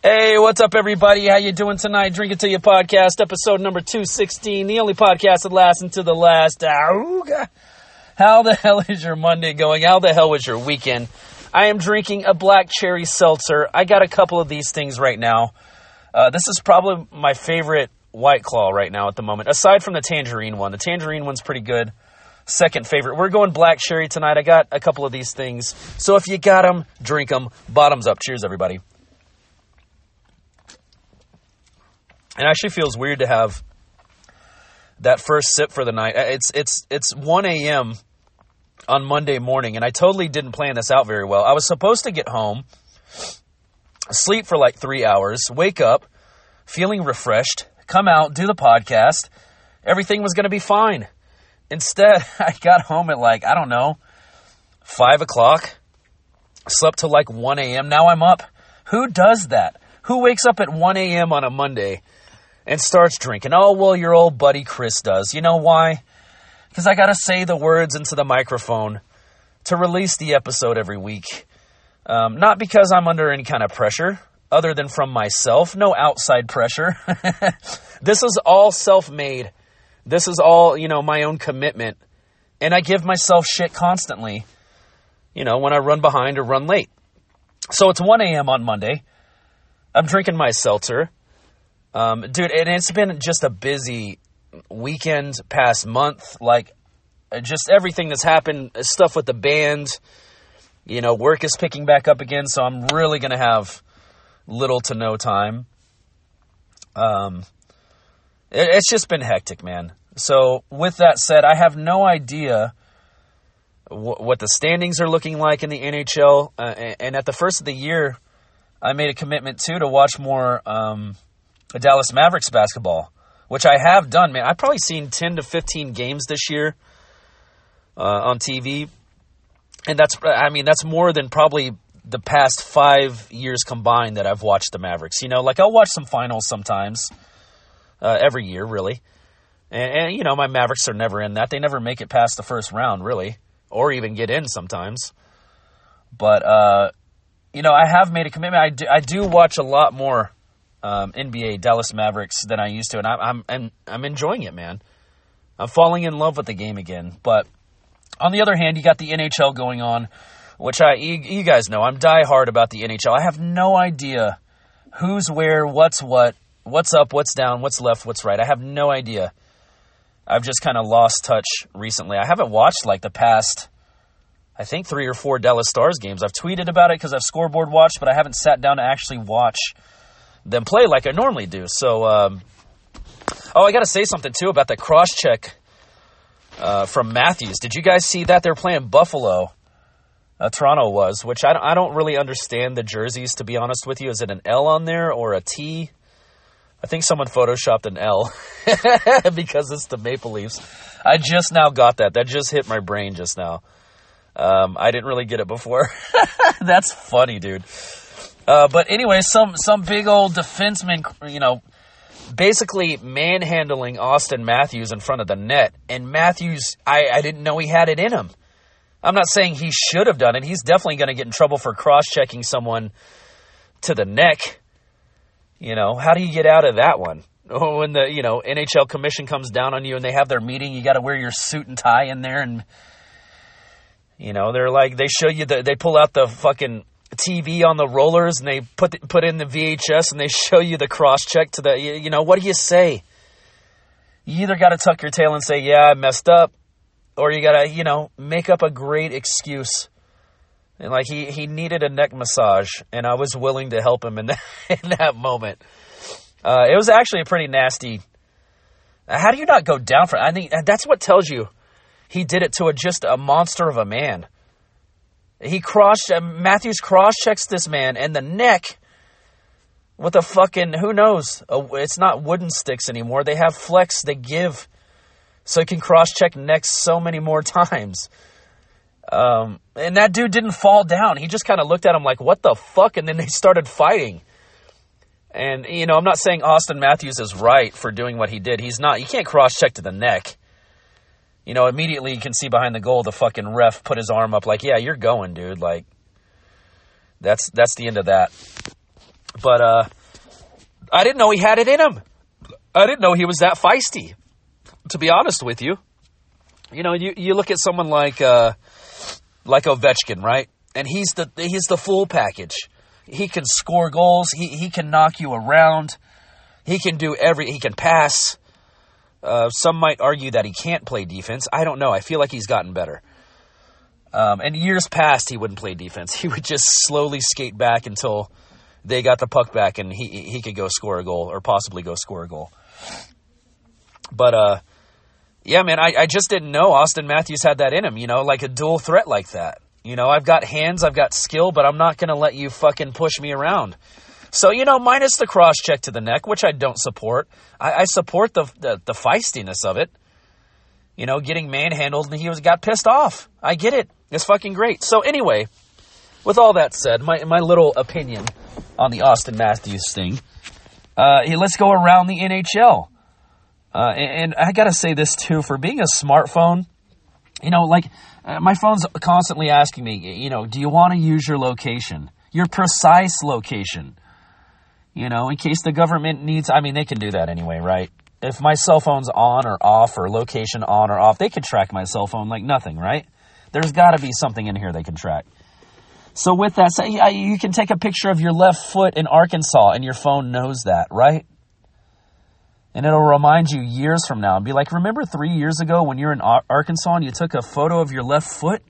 Hey, what's up, everybody? How you doing tonight? Drink It Till You podcast, episode number 216, the only podcast that lasts until the last. How the hell is your Monday going? How the hell was your weekend? I am drinking a black cherry seltzer. I got a couple of these things right now. Uh, this is probably my favorite White Claw right now at the moment, aside from the tangerine one. The tangerine one's pretty good. Second favorite. We're going black cherry tonight. I got a couple of these things. So if you got them, drink them. Bottoms up. Cheers, everybody. It actually feels weird to have that first sip for the night. It's it's it's 1 a.m. on Monday morning, and I totally didn't plan this out very well. I was supposed to get home, sleep for like three hours, wake up, feeling refreshed, come out, do the podcast. Everything was going to be fine. Instead, I got home at like I don't know five o'clock. Slept till like 1 a.m. Now I'm up. Who does that? Who wakes up at 1 a.m. on a Monday and starts drinking? Oh, well, your old buddy Chris does. You know why? Because I got to say the words into the microphone to release the episode every week. Um, not because I'm under any kind of pressure other than from myself, no outside pressure. this is all self made. This is all, you know, my own commitment. And I give myself shit constantly, you know, when I run behind or run late. So it's 1 a.m. on Monday. I'm drinking my seltzer. Um, dude, and it's been just a busy weekend, past month. Like, uh, just everything that's happened, uh, stuff with the band. You know, work is picking back up again, so I'm really going to have little to no time. Um, it, it's just been hectic, man. So, with that said, I have no idea wh- what the standings are looking like in the NHL. Uh, and, and at the first of the year, I made a commitment too to watch more um, Dallas Mavericks basketball, which I have done, man. I've probably seen 10 to 15 games this year uh, on TV. And that's, I mean, that's more than probably the past five years combined that I've watched the Mavericks. You know, like I'll watch some finals sometimes, uh, every year, really. And, and, you know, my Mavericks are never in that. They never make it past the first round, really, or even get in sometimes. But, uh, you know, I have made a commitment. I do, I do watch a lot more um, NBA Dallas Mavericks than I used to, and I'm, I'm I'm I'm enjoying it, man. I'm falling in love with the game again. But on the other hand, you got the NHL going on, which I you, you guys know I'm diehard about the NHL. I have no idea who's where, what's what, what's up, what's down, what's left, what's right. I have no idea. I've just kind of lost touch recently. I haven't watched like the past. I think three or four Dallas Stars games. I've tweeted about it because I've scoreboard watched, but I haven't sat down to actually watch them play like I normally do. So, um, oh, I got to say something too about the cross check uh, from Matthews. Did you guys see that they're playing Buffalo? Uh, Toronto was, which I don't, I don't really understand the jerseys to be honest with you. Is it an L on there or a T? I think someone photoshopped an L because it's the Maple Leafs. I just now got that. That just hit my brain just now. Um, I didn't really get it before. That's funny, dude. Uh, but anyway, some some big old defenseman, you know, basically manhandling Austin Matthews in front of the net, and Matthews, I, I didn't know he had it in him. I'm not saying he should have done it. He's definitely going to get in trouble for cross checking someone to the neck. You know, how do you get out of that one? When the you know NHL commission comes down on you and they have their meeting, you got to wear your suit and tie in there and you know, they're like they show you the they pull out the fucking TV on the rollers and they put the, put in the VHS and they show you the cross check to the you, you know what do you say? You either got to tuck your tail and say, "Yeah, I messed up," or you got to, you know, make up a great excuse. And like he he needed a neck massage and I was willing to help him in that in that moment. Uh, it was actually a pretty nasty how do you not go down for I think that's what tells you he did it to a, just a monster of a man. He cross uh, Matthews cross checks this man and the neck with a fucking who knows? It's not wooden sticks anymore. They have flex. They give, so he can cross check necks so many more times. Um, and that dude didn't fall down. He just kind of looked at him like, "What the fuck?" And then they started fighting. And you know, I'm not saying Austin Matthews is right for doing what he did. He's not. You can't cross check to the neck you know, immediately you can see behind the goal the fucking ref put his arm up like, yeah, you're going, dude. Like, that's that's the end of that. But uh, I didn't know he had it in him. I didn't know he was that feisty. To be honest with you, you know, you, you look at someone like uh, like Ovechkin, right? And he's the he's the full package. He can score goals. He he can knock you around. He can do every. He can pass. Uh, some might argue that he can't play defense. I don't know. I feel like he's gotten better. Um, and years past, he wouldn't play defense. He would just slowly skate back until they got the puck back and he he could go score a goal or possibly go score a goal. But uh, yeah, man, I, I just didn't know Austin Matthews had that in him. You know, like a dual threat like that. You know, I've got hands, I've got skill, but I'm not going to let you fucking push me around. So, you know, minus the cross check to the neck, which I don't support. I, I support the, the, the feistiness of it. You know, getting manhandled and he was got pissed off. I get it. It's fucking great. So anyway, with all that said, my my little opinion on the Austin Matthews thing. Uh, let's go around the NHL. Uh, and, and, I gotta say this too, for being a smartphone, you know, like uh, my phone's constantly asking me, you know, do you want to use your location, your precise location? You know, in case the government needs, I mean, they can do that anyway, right? If my cell phone's on or off or location on or off, they can track my cell phone like nothing, right? There's got to be something in here they can track. So with that, say you can take a picture of your left foot in Arkansas and your phone knows that, right? And it'll remind you years from now and be like, remember three years ago when you were in Arkansas and you took a photo of your left foot?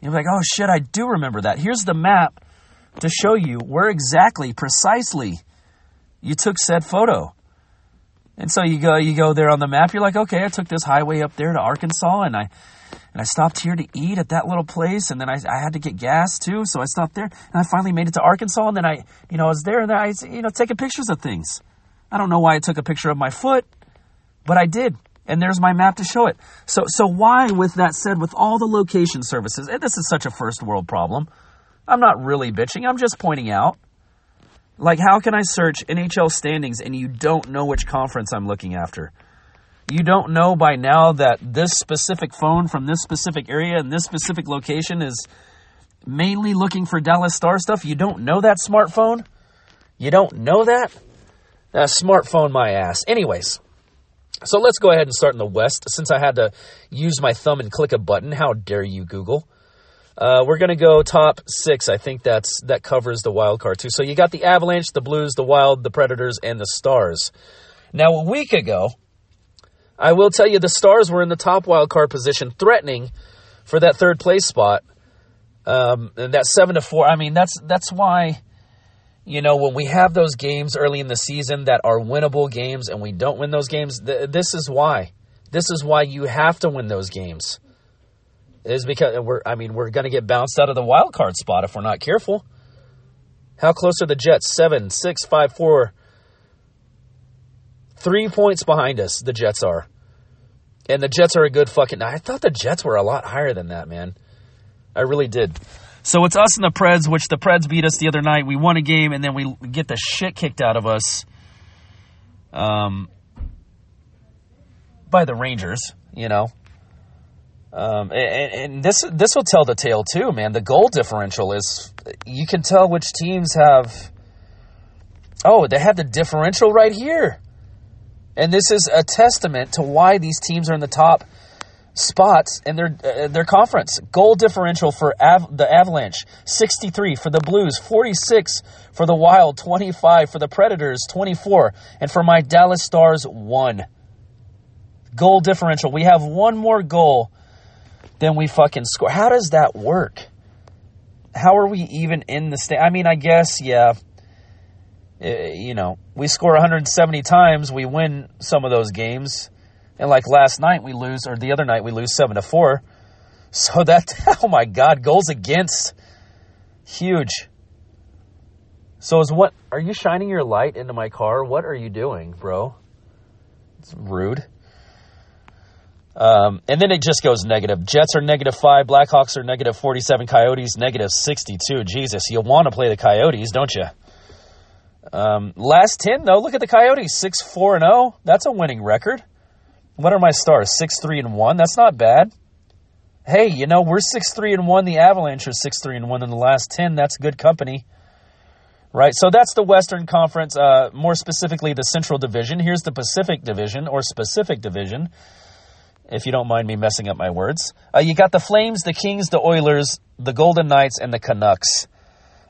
You're like, oh shit, I do remember that. Here's the map to show you where exactly, precisely, you took said photo. And so you go, you go there on the map. You're like, okay, I took this highway up there to Arkansas, and I, and I stopped here to eat at that little place, and then I, I had to get gas too, so I stopped there, and I finally made it to Arkansas, and then I, you know, I was there, and I, you know, taking pictures of things. I don't know why I took a picture of my foot, but I did, and there's my map to show it. So, so why, with that said, with all the location services, and this is such a first world problem. I'm not really bitching. I'm just pointing out like, how can I search NHL standings and you don't know which conference I'm looking after? You don't know by now that this specific phone from this specific area and this specific location is mainly looking for Dallas Star stuff? You don't know that smartphone? You don't know that? A smartphone, my ass. Anyways, so let's go ahead and start in the West. Since I had to use my thumb and click a button, how dare you, Google? Uh, we're going to go top six. I think that's that covers the wild card too. So you got the Avalanche, the Blues, the Wild, the Predators, and the Stars. Now a week ago, I will tell you the Stars were in the top wild card position, threatening for that third place spot. Um, and that seven to four. I mean, that's that's why. You know, when we have those games early in the season that are winnable games and we don't win those games, th- this is why. This is why you have to win those games is because we're I mean we're going to get bounced out of the wild card spot if we're not careful. How close are the Jets? Seven, six, five, four, three points behind us. The Jets are, and the Jets are a good fucking. I thought the Jets were a lot higher than that, man. I really did. So it's us and the Preds, which the Preds beat us the other night. We won a game, and then we get the shit kicked out of us. Um, by the Rangers, you know. Um, and, and, this this will tell the tale too, man. The goal differential is you can tell which teams have. Oh, they have the differential right here, and this is a testament to why these teams are in the top spots in their uh, their conference. Goal differential for Av- the Avalanche, sixty three for the Blues, forty six for the Wild, twenty five for the Predators, twenty four, and for my Dallas Stars, one. Goal differential. We have one more goal then we fucking score. How does that work? How are we even in the state? I mean, I guess, yeah, eh, you know, we score 170 times, we win some of those games. And like last night we lose, or the other night we lose 7 to 4. So that, oh my God, goals against. Huge. So is what, are you shining your light into my car? What are you doing, bro? It's rude. Um, and then it just goes negative. Jets are negative five. Blackhawks are negative 47. Coyotes negative 62. Jesus, you want to play the Coyotes, don't you? Um, last 10, though, look at the Coyotes 6 4 and 0. That's a winning record. What are my stars? 6 3 and 1. That's not bad. Hey, you know, we're 6 3 and 1. The Avalanche are 6 3 and 1 in the last 10. That's good company. Right, so that's the Western Conference, uh, more specifically the Central Division. Here's the Pacific Division, or Specific Division, if you don't mind me messing up my words. Uh, you got the Flames, the Kings, the Oilers, the Golden Knights, and the Canucks.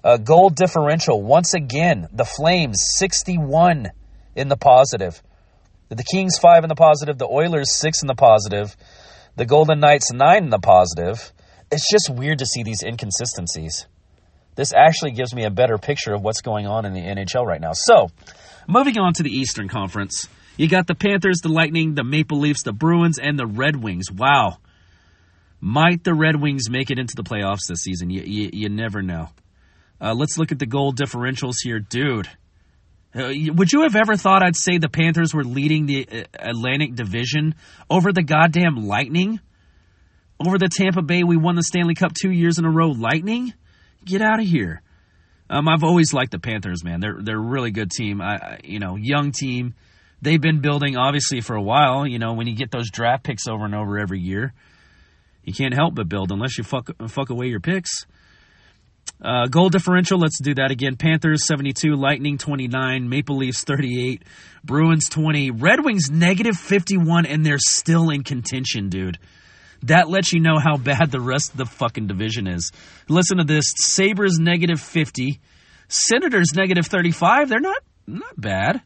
Uh, goal differential, once again, the Flames, 61 in the positive. The Kings, 5 in the positive. The Oilers, 6 in the positive. The Golden Knights, 9 in the positive. It's just weird to see these inconsistencies. This actually gives me a better picture of what's going on in the NHL right now. So, moving on to the Eastern Conference, you got the Panthers, the Lightning, the Maple Leafs, the Bruins, and the Red Wings. Wow. Might the Red Wings make it into the playoffs this season? You, you, you never know. Uh, let's look at the goal differentials here. Dude, uh, would you have ever thought I'd say the Panthers were leading the uh, Atlantic Division over the goddamn Lightning? Over the Tampa Bay, we won the Stanley Cup two years in a row, Lightning? Get out of here. Um, I've always liked the Panthers, man. They're they're a really good team. I, I, you know, young team. They've been building obviously for a while. You know, when you get those draft picks over and over every year, you can't help but build unless you fuck fuck away your picks. Uh, goal differential, let's do that again. Panthers 72, Lightning 29, Maple Leafs 38, Bruins 20, Red Wings negative 51, and they're still in contention, dude. That lets you know how bad the rest of the fucking division is. Listen to this Sabres negative 50, Senators negative 35. They're not, not bad.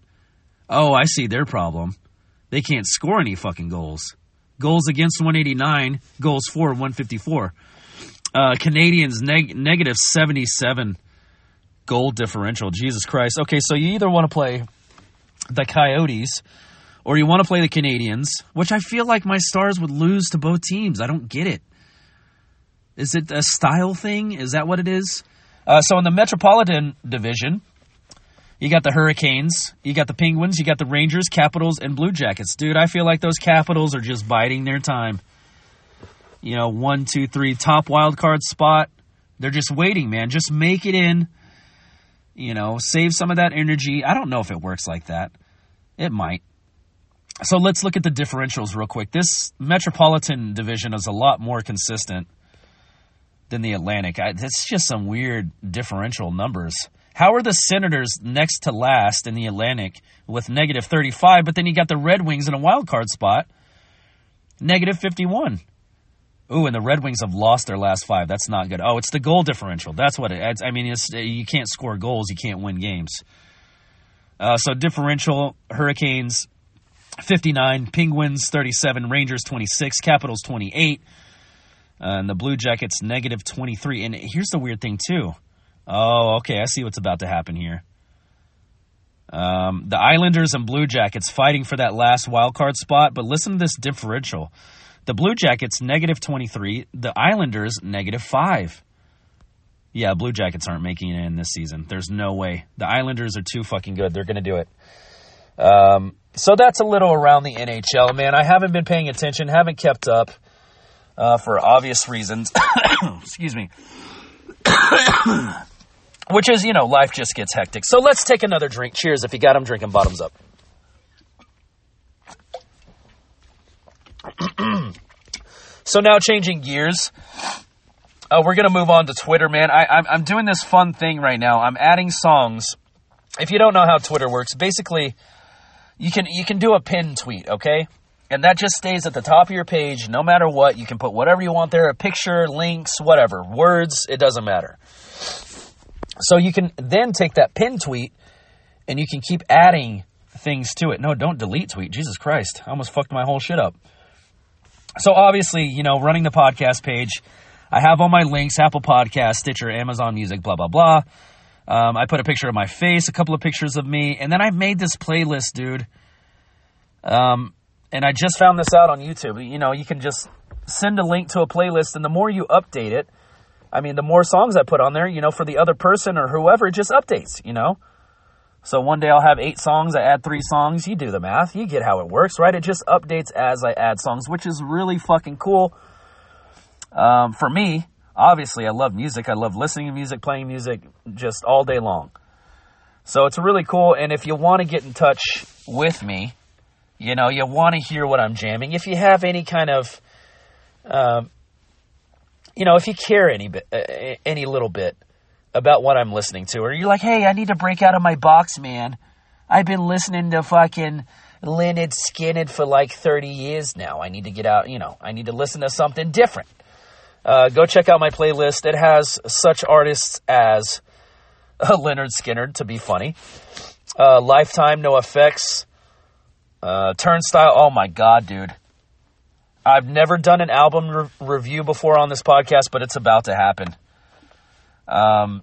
Oh, I see their problem. They can't score any fucking goals. Goals against 189, goals for 154. Uh, Canadiens neg- negative 77 goal differential. Jesus Christ. Okay, so you either want to play the Coyotes or you want to play the Canadiens, which I feel like my Stars would lose to both teams. I don't get it. Is it a style thing? Is that what it is? Uh, so in the Metropolitan Division, you got the Hurricanes, you got the Penguins, you got the Rangers, Capitals, and Blue Jackets. Dude, I feel like those Capitals are just biding their time. You know, one, two, three, top wild card spot. They're just waiting, man. Just make it in. You know, save some of that energy. I don't know if it works like that. It might. So let's look at the differentials real quick. This Metropolitan Division is a lot more consistent than the Atlantic. I, it's just some weird differential numbers. How are the Senators next to last in the Atlantic with negative 35, but then you got the Red Wings in a wild card spot, negative 51? Ooh, and the Red Wings have lost their last five. That's not good. Oh, it's the goal differential. That's what it. I mean, you can't score goals, you can't win games. Uh, so differential Hurricanes 59, Penguins 37, Rangers 26, Capitals 28, uh, and the Blue Jackets negative 23. And here's the weird thing, too. Oh, okay, I see what's about to happen here. Um, the Islanders and Blue Jackets fighting for that last wild card spot, but listen to this differential. The Blue Jackets negative 23, the Islanders negative 5. Yeah, Blue Jackets aren't making it in this season. There's no way. The Islanders are too fucking good. They're going to do it. Um, so that's a little around the NHL, man. I haven't been paying attention, haven't kept up uh, for obvious reasons. Excuse me. Which is, you know, life just gets hectic. So let's take another drink. Cheers. If you got them drinking, bottoms up. so now changing gears. Uh, we're to move on to Twitter, man. I, I'm, I'm doing this fun thing right now. I'm adding songs. If you don't know how Twitter works, basically you can you can do a pin tweet, okay? And that just stays at the top of your page no matter what. You can put whatever you want there, a picture, links, whatever, words, it doesn't matter. So you can then take that pin tweet and you can keep adding things to it. No, don't delete tweet. Jesus Christ. I almost fucked my whole shit up. So obviously, you know, running the podcast page, I have all my links, Apple Podcast, Stitcher, Amazon Music, blah, blah, blah. Um, I put a picture of my face, a couple of pictures of me, and then I made this playlist, dude. Um, and I just found this out on YouTube. You know, you can just send a link to a playlist, and the more you update it, I mean, the more songs I put on there, you know, for the other person or whoever, it just updates, you know? So one day I'll have eight songs, I add three songs. You do the math, you get how it works, right? It just updates as I add songs, which is really fucking cool um, for me obviously I love music. I love listening to music, playing music just all day long. So it's really cool. And if you want to get in touch with me, you know, you want to hear what I'm jamming. If you have any kind of, um, you know, if you care any bit, uh, any little bit about what I'm listening to, or you're like, hey, I need to break out of my box, man. I've been listening to fucking Lynyrd Skynyrd for like 30 years now. I need to get out, you know, I need to listen to something different. Uh, go check out my playlist. It has such artists as uh, Lynyrd Skynyrd, to be funny, uh, Lifetime, NOFX, uh, Turnstile. Oh my god, dude. I've never done an album re- review before on this podcast, but it's about to happen. Um,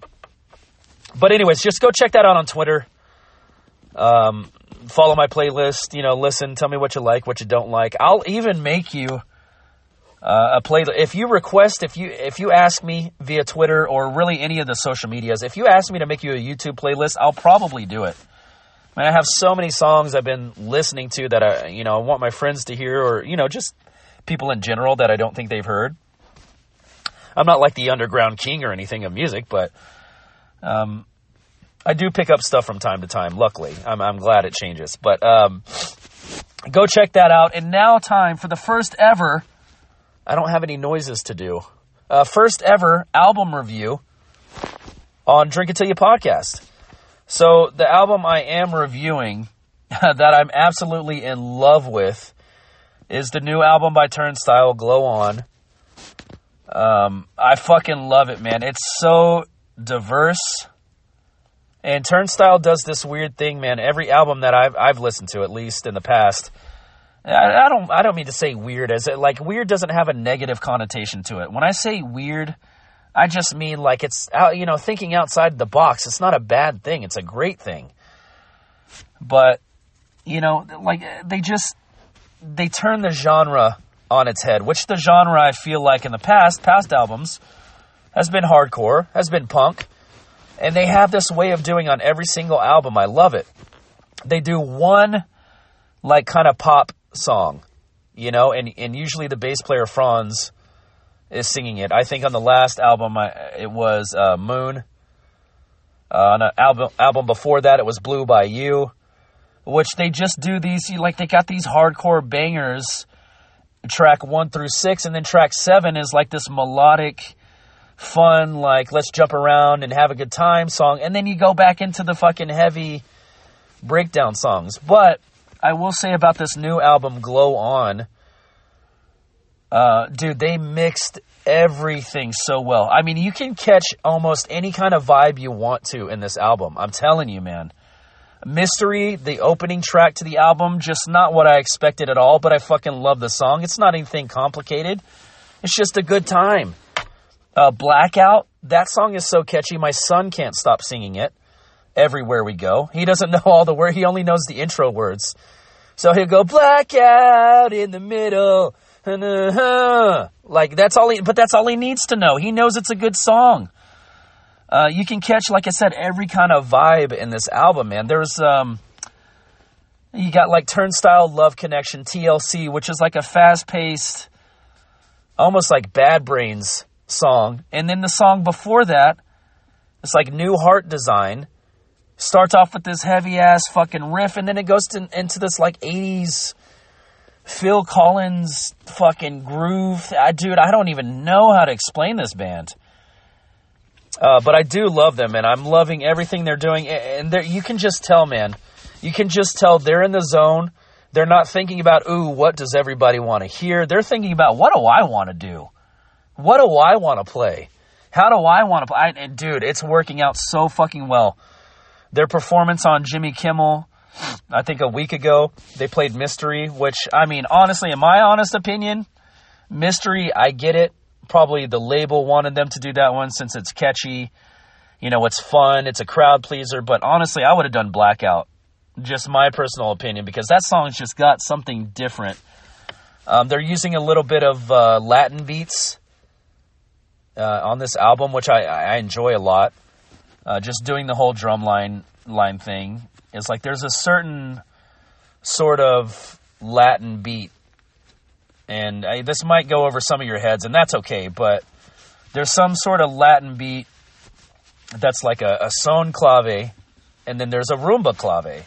but anyways, just go check that out on Twitter. Um, follow my playlist. You know, listen, tell me what you like, what you don't like. I'll even make you uh, a playlist. If you request, if you if you ask me via Twitter or really any of the social medias, if you ask me to make you a YouTube playlist, I'll probably do it. I, mean, I have so many songs I've been listening to that I you know I want my friends to hear, or you know just people in general that I don't think they've heard. I'm not like the underground king or anything of music, but um, I do pick up stuff from time to time. Luckily, I'm, I'm glad it changes. But um, go check that out. And now, time for the first ever. I don't have any noises to do. Uh, first ever album review on Drink It Till You podcast. So the album I am reviewing that I'm absolutely in love with is the new album by Turnstile, Glow On. Um, I fucking love it, man. It's so diverse. And Turnstile does this weird thing, man. Every album that I've I've listened to, at least in the past, I, I don't I don't mean to say weird as it like weird doesn't have a negative connotation to it. When I say weird, I just mean like it's out, you know, thinking outside the box. It's not a bad thing. It's a great thing. But you know, like they just they turn the genre on its head, which the genre I feel like in the past, past albums, has been hardcore, has been punk, and they have this way of doing on every single album. I love it. They do one, like, kind of pop song, you know, and, and usually the bass player Franz is singing it. I think on the last album, I, it was uh, Moon. Uh, on an album album before that, it was Blue by You, which they just do these like they got these hardcore bangers track one through six, and then track seven is like this melodic, fun, like let's jump around and have a good time song, and then you go back into the fucking heavy breakdown songs. But I will say about this new album, Glow On, uh, dude, they mixed everything so well. I mean, you can catch almost any kind of vibe you want to in this album. I'm telling you, man. Mystery, the opening track to the album, just not what I expected at all, but I fucking love the song. It's not anything complicated. It's just a good time. Uh, Blackout, that song is so catchy, my son can't stop singing it everywhere we go. He doesn't know all the words, he only knows the intro words. So he'll go, Blackout in the middle. Like, that's all he, but that's all he needs to know. He knows it's a good song. Uh, you can catch, like I said, every kind of vibe in this album, man. There's, um, you got like Turnstile Love Connection, TLC, which is like a fast paced, almost like Bad Brains song. And then the song before that, it's like New Heart Design. Starts off with this heavy ass fucking riff, and then it goes to, into this like 80s Phil Collins fucking groove. I, dude, I don't even know how to explain this band. Uh, but I do love them, and I'm loving everything they're doing. And you can just tell, man, you can just tell they're in the zone. They're not thinking about, ooh, what does everybody want to hear? They're thinking about, what do I want to do? What do I want to play? How do I want to play? and dude, it's working out so fucking well. Their performance on Jimmy Kimmel, I think a week ago, they played Mystery, which, I mean, honestly, in my honest opinion, Mystery, I get it probably the label wanted them to do that one since it's catchy. You know, it's fun, it's a crowd pleaser, but honestly, I would have done Blackout. Just my personal opinion, because that song's just got something different. Um, they're using a little bit of uh, Latin beats uh, on this album, which I, I enjoy a lot. Uh, just doing the whole drum line line thing is like there's a certain sort of Latin beat and I, this might go over some of your heads, and that's okay. But there's some sort of Latin beat that's like a, a son clave, and then there's a rumba clave,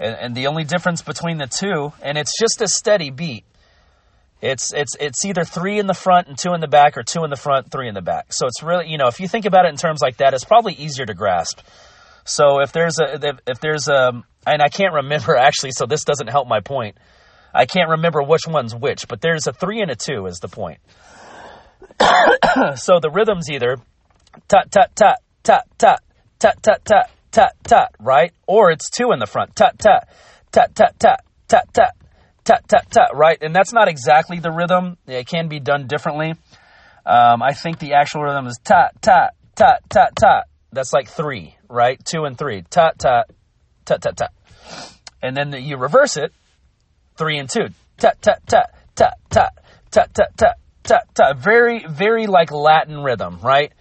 and, and the only difference between the two, and it's just a steady beat, It's it's it's either three in the front and two in the back, or two in the front, three in the back. So it's really you know if you think about it in terms like that, it's probably easier to grasp. So if there's a if, if there's a and I can't remember actually, so this doesn't help my point. I can't remember which one's which, but there's a three and a two is the point. so the rhythm's either tut tut tut tut tut tut tut tut tut tut right, or it's two in the front tut tut tut tut tut tut tut tut tut tut right, and that's not exactly the rhythm. It can be done differently. Um, I think the actual rhythm is tut tut tut tut tut. That's like three, right? Two and three. Tut tut tut tut tut. And then you reverse it three and two. Tut, tut, tut, tut, tut, tut, tut, tut, tut, tut. Very, very like Latin rhythm, right?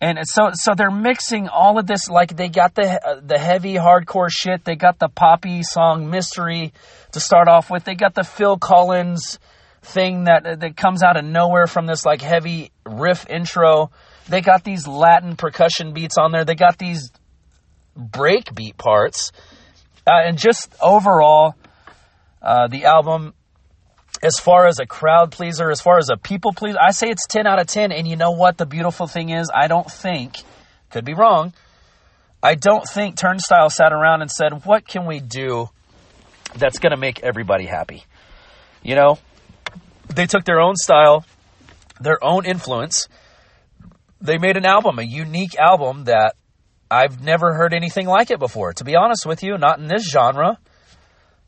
And so, so they're mixing all of this. Like they got the uh, the heavy hardcore shit. They got the poppy song "Mystery" to start off with. They got the Phil Collins thing that that comes out of nowhere from this like heavy riff intro. They got these Latin percussion beats on there. They got these break beat parts, uh, and just overall, uh, the album, as far as a crowd pleaser, as far as a people pleaser, I say it's 10 out of 10. And you know what? The beautiful thing is, I don't think, could be wrong, I don't think Turnstile sat around and said, what can we do that's going to make everybody happy? You know, they took their own style, their own influence. They made an album, a unique album that I've never heard anything like it before. To be honest with you, not in this genre.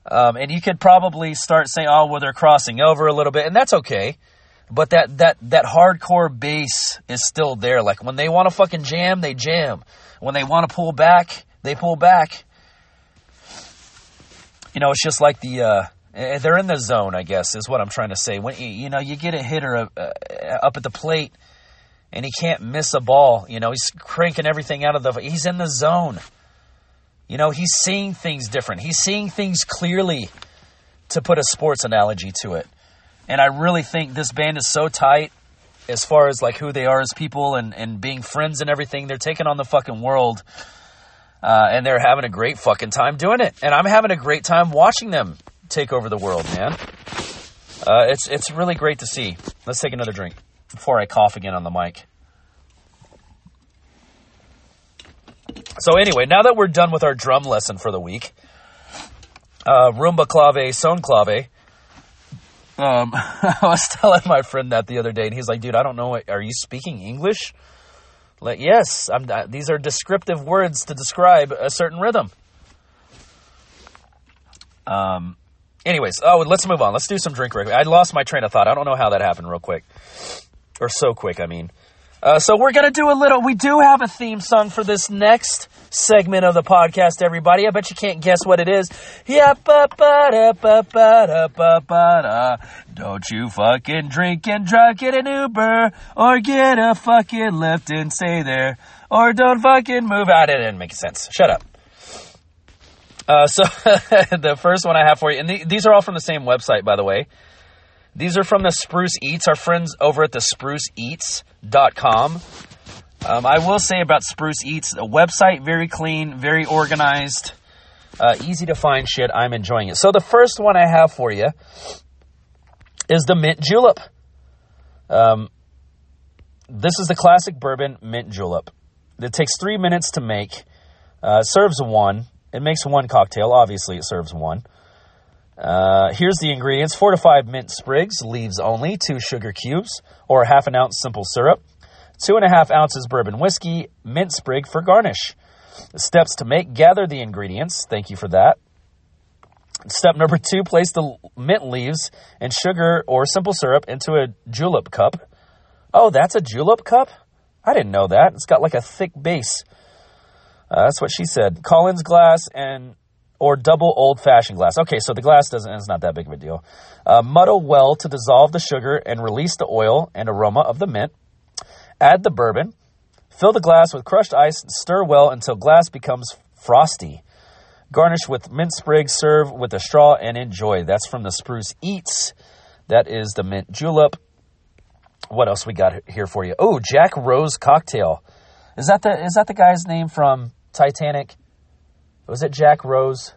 Um, and you could probably start saying, "Oh, well, they're crossing over a little bit," and that's okay. But that that that hardcore bass is still there. Like when they want to fucking jam, they jam. When they want to pull back, they pull back. You know, it's just like the uh, they're in the zone. I guess is what I'm trying to say. When you, you know you get a hitter uh, up at the plate and he can't miss a ball. You know, he's cranking everything out of the. He's in the zone. You know, he's seeing things different. He's seeing things clearly, to put a sports analogy to it. And I really think this band is so tight as far as like who they are as people and, and being friends and everything. They're taking on the fucking world. Uh, and they're having a great fucking time doing it. And I'm having a great time watching them take over the world, man. Uh, it's it's really great to see. Let's take another drink before I cough again on the mic. So anyway, now that we're done with our drum lesson for the week, uh, rumba clave, son clave. Um, I was telling my friend that the other day, and he's like, "Dude, I don't know. What, are you speaking English?" Like, yes, I'm, these are descriptive words to describe a certain rhythm. Um. Anyways, oh, let's move on. Let's do some drink. I lost my train of thought. I don't know how that happened, real quick, or so quick. I mean. Uh, so we're gonna do a little. We do have a theme song for this next segment of the podcast. Everybody, I bet you can't guess what it is. Yeah, ba ba da ba ba da ba ba da. Don't you fucking drink and drive, get an Uber or get a fucking Lyft and stay there, or don't fucking move out. It didn't make sense. Shut up. Uh, so the first one I have for you, and the, these are all from the same website, by the way. These are from the Spruce Eats, our friends over at the spruceeats.com. Um, I will say about Spruce Eats, a website very clean, very organized, uh, easy to find shit. I'm enjoying it. So the first one I have for you is the Mint Julep. Um, this is the classic bourbon mint julep. It takes three minutes to make. Uh, serves one. It makes one cocktail. Obviously, it serves one. Uh, here's the ingredients four to five mint sprigs, leaves only, two sugar cubes, or half an ounce simple syrup, two and a half ounces bourbon whiskey, mint sprig for garnish. Steps to make gather the ingredients. Thank you for that. Step number two place the mint leaves and sugar or simple syrup into a julep cup. Oh, that's a julep cup? I didn't know that. It's got like a thick base. Uh, that's what she said. Collins glass and or double old fashioned glass. Okay, so the glass doesn't, it's not that big of a deal. Uh, muddle well to dissolve the sugar and release the oil and aroma of the mint. Add the bourbon. Fill the glass with crushed ice and stir well until glass becomes frosty. Garnish with mint sprigs, serve with a straw, and enjoy. That's from the Spruce Eats. That is the mint julep. What else we got here for you? Oh, Jack Rose cocktail. Is that the is that the guy's name from Titanic? Was it Jack Rose?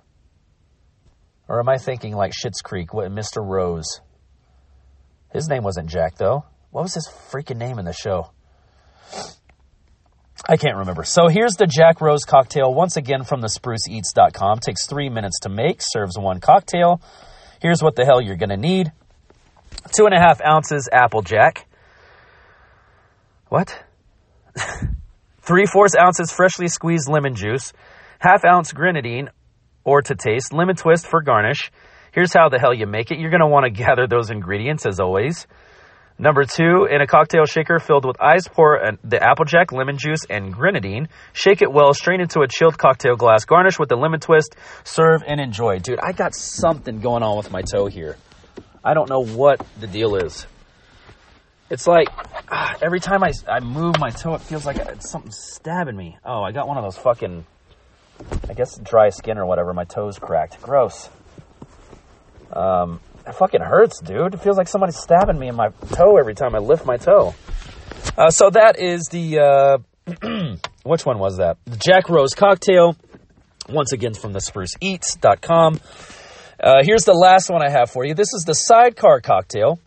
Or am I thinking like Schitt's Creek? What Mr. Rose? His name wasn't Jack, though. What was his freaking name in the show? I can't remember. So here's the Jack Rose cocktail, once again from the spruceeats.com. Takes three minutes to make, serves one cocktail. Here's what the hell you're going to need two and a half ounces Applejack. What? Three fourths ounces freshly squeezed lemon juice, half ounce grenadine or to taste, lemon twist for garnish. Here's how the hell you make it. You're going to want to gather those ingredients as always. Number two, in a cocktail shaker filled with ice, pour the applejack, lemon juice, and grenadine. Shake it well, strain into a chilled cocktail glass. Garnish with the lemon twist. Serve and enjoy. Dude, I got something going on with my toe here. I don't know what the deal is. It's like ah, every time I, I move my toe, it feels like it's something stabbing me. Oh, I got one of those fucking, I guess dry skin or whatever. My toe's cracked. Gross. Um, it fucking hurts, dude. It feels like somebody's stabbing me in my toe every time I lift my toe. Uh, so that is the, uh, which one was that? The Jack Rose cocktail. Once again from the spruceeats.com. Uh, here's the last one I have for you. This is the sidecar cocktail.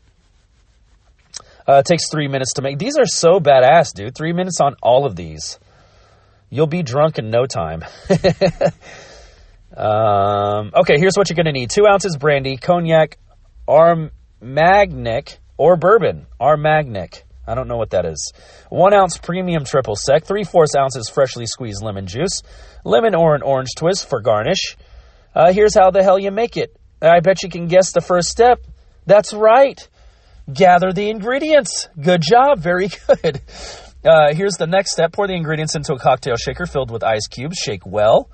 Uh, it takes three minutes to make. These are so badass, dude. Three minutes on all of these. You'll be drunk in no time. um, okay, here's what you're going to need two ounces brandy, cognac, Armagnac or bourbon. Armagnac. I don't know what that is. One ounce premium triple sec, three fourths ounces freshly squeezed lemon juice, lemon or an orange twist for garnish. Uh, here's how the hell you make it. I bet you can guess the first step. That's right. Gather the ingredients. Good job. Very good. Uh, here's the next step. Pour the ingredients into a cocktail shaker filled with ice cubes. Shake well.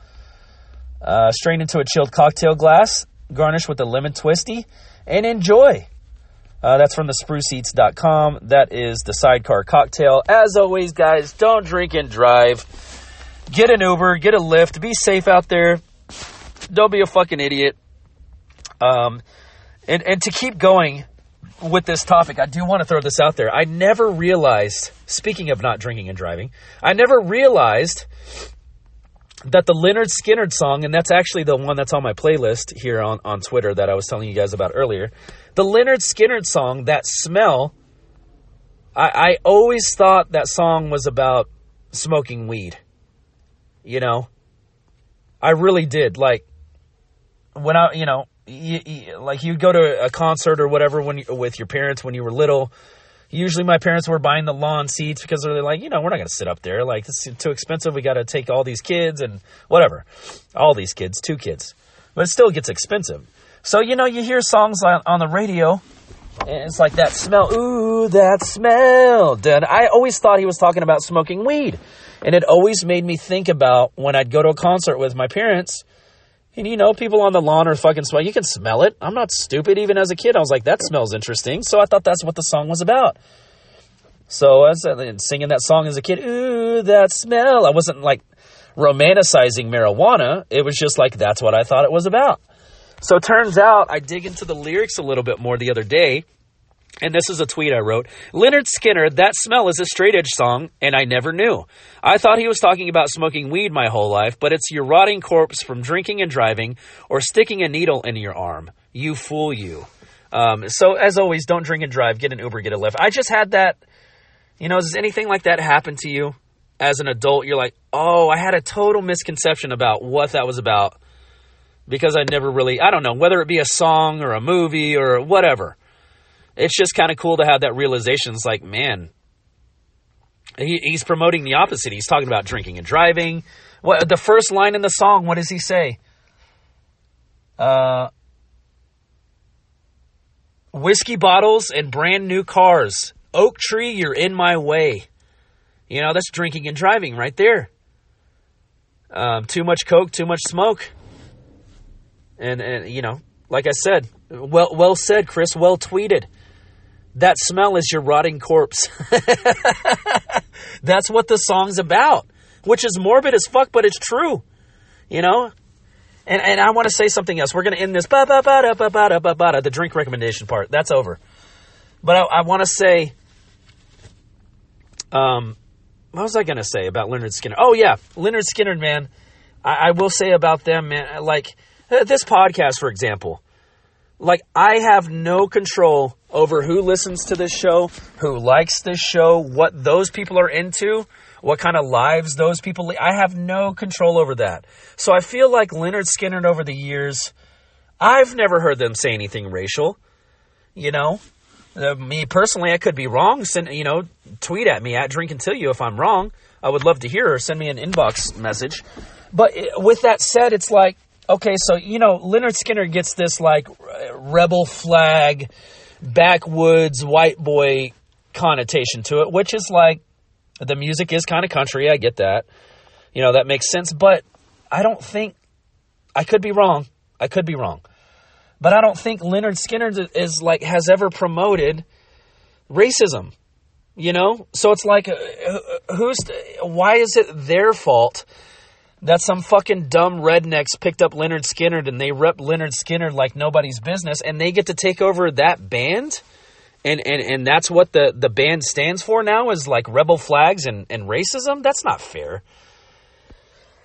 Uh, strain into a chilled cocktail glass. Garnish with a lemon twisty and enjoy. Uh, that's from the spruceeats.com. That is the sidecar cocktail. As always, guys, don't drink and drive. Get an Uber, get a Lyft, be safe out there. Don't be a fucking idiot. Um, and, and to keep going with this topic, I do want to throw this out there. I never realized, speaking of not drinking and driving, I never realized that the Lynyrd Skynyrd song, and that's actually the one that's on my playlist here on, on Twitter that I was telling you guys about earlier. The Lynyrd Skynyrd song, That Smell, I, I always thought that song was about smoking weed. You know? I really did. Like, when I, you know, you, you, like you'd go to a concert or whatever when you, with your parents when you were little Usually my parents were buying the lawn seats because they're like, you know, we're not going to sit up there. Like, is too expensive. We got to take all these kids and whatever. All these kids, two kids. But it still gets expensive. So, you know, you hear songs on, on the radio and it's like that smell. Ooh, that smell. And I always thought he was talking about smoking weed. And it always made me think about when I'd go to a concert with my parents and you know, people on the lawn are fucking smell. You can smell it. I'm not stupid. Even as a kid, I was like, that smells interesting. So I thought that's what the song was about. So as singing that song as a kid, ooh, that smell. I wasn't like romanticizing marijuana. It was just like that's what I thought it was about. So it turns out I dig into the lyrics a little bit more the other day and this is a tweet I wrote. Lynyrd Skynyrd, That Smell is a straight edge song, and I never knew. I thought he was talking about smoking weed my whole life, but it's your rotting corpse from drinking and driving or sticking a needle in your arm. You fool you. Um, so, as always, don't drink and drive. Get an Uber, get a Lyft. I just had that. You know, does anything like that happen to you as an adult? You're like, oh, I had a total misconception about what that was about because I never really, I don't know, whether it be a song or a movie or whatever it's just kind of cool to have that realization. It's like, man, he, he's promoting the opposite. He's talking about drinking and driving. What the first line in the song? What does he say? Uh, whiskey bottles and brand new cars. Oak tree, you're in my way. You know that's drinking and driving right there. Um, too much coke, too much smoke, and and you know, like I said, well well said, Chris. Well tweeted. That smell is your rotting corpse. That's what the song's about, which is morbid as fuck, but it's true. You know? And, and I want to say something else. We're going to end this the drink recommendation part. That's over. But I, I want to say, um, what was I going to say about Lynyrd Skynyrd? Oh yeah, Lynyrd Skynyrd, man. I, I will say about them, man. Like this podcast, for example. Like I have no control over who listens to this show, who likes this show, what those people are into, what kind of lives those people lead. I have no control over that. So I feel like Lynyrd Skynyrd over the years, I've never heard them say anything racial. You know, uh, me personally, I could be wrong. Send you know, tweet at me at Drink Until You if I'm wrong. I would love to hear or send me an inbox message. But with that said, it's like okay, so you know, Lynyrd Skynyrd gets this like rebel flag, backwoods white boy connotation to it, which is like the music is kind of country. I get that. You know, that makes sense, but I don't think I could be wrong. I could be wrong. But I don't think Lynyrd Skynyrd is like has ever promoted racism. You know? So it's like uh, who's why is it their fault that some fucking dumb rednecks picked up Lynyrd Skynyrd and they rep Lynyrd Skynyrd like nobody's business and they get to take over that band? and and and that's what the the band stands for now is like rebel flags and and racism? That's not fair.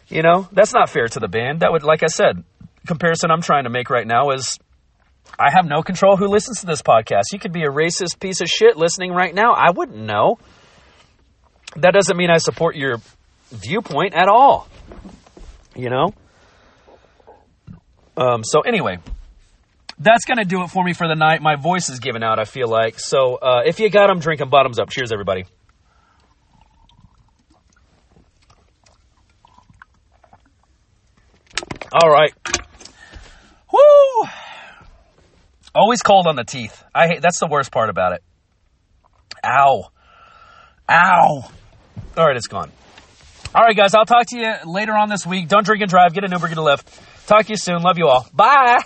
You know? That's not fair to the band. That would like i said comparison i'm trying to make right now is i have no control who listens to this podcast. You could be a racist piece of shit listening right now. I wouldn't know. That doesn't mean i support your viewpoint at all you know um, so anyway that's going to do it for me for the night. My voice is giving out, I feel like. So uh, if you got them, drinking bottoms up. Cheers, everybody. All right. Woo! Always cold on the teeth. I hate that's the worst part about it. Ow. Ow. All right, it's gone. All right, guys, I'll talk to you later on this week. Don't drink and drive. Get an Uber, get a Lyft. Talk to you soon. Love you all. Bye.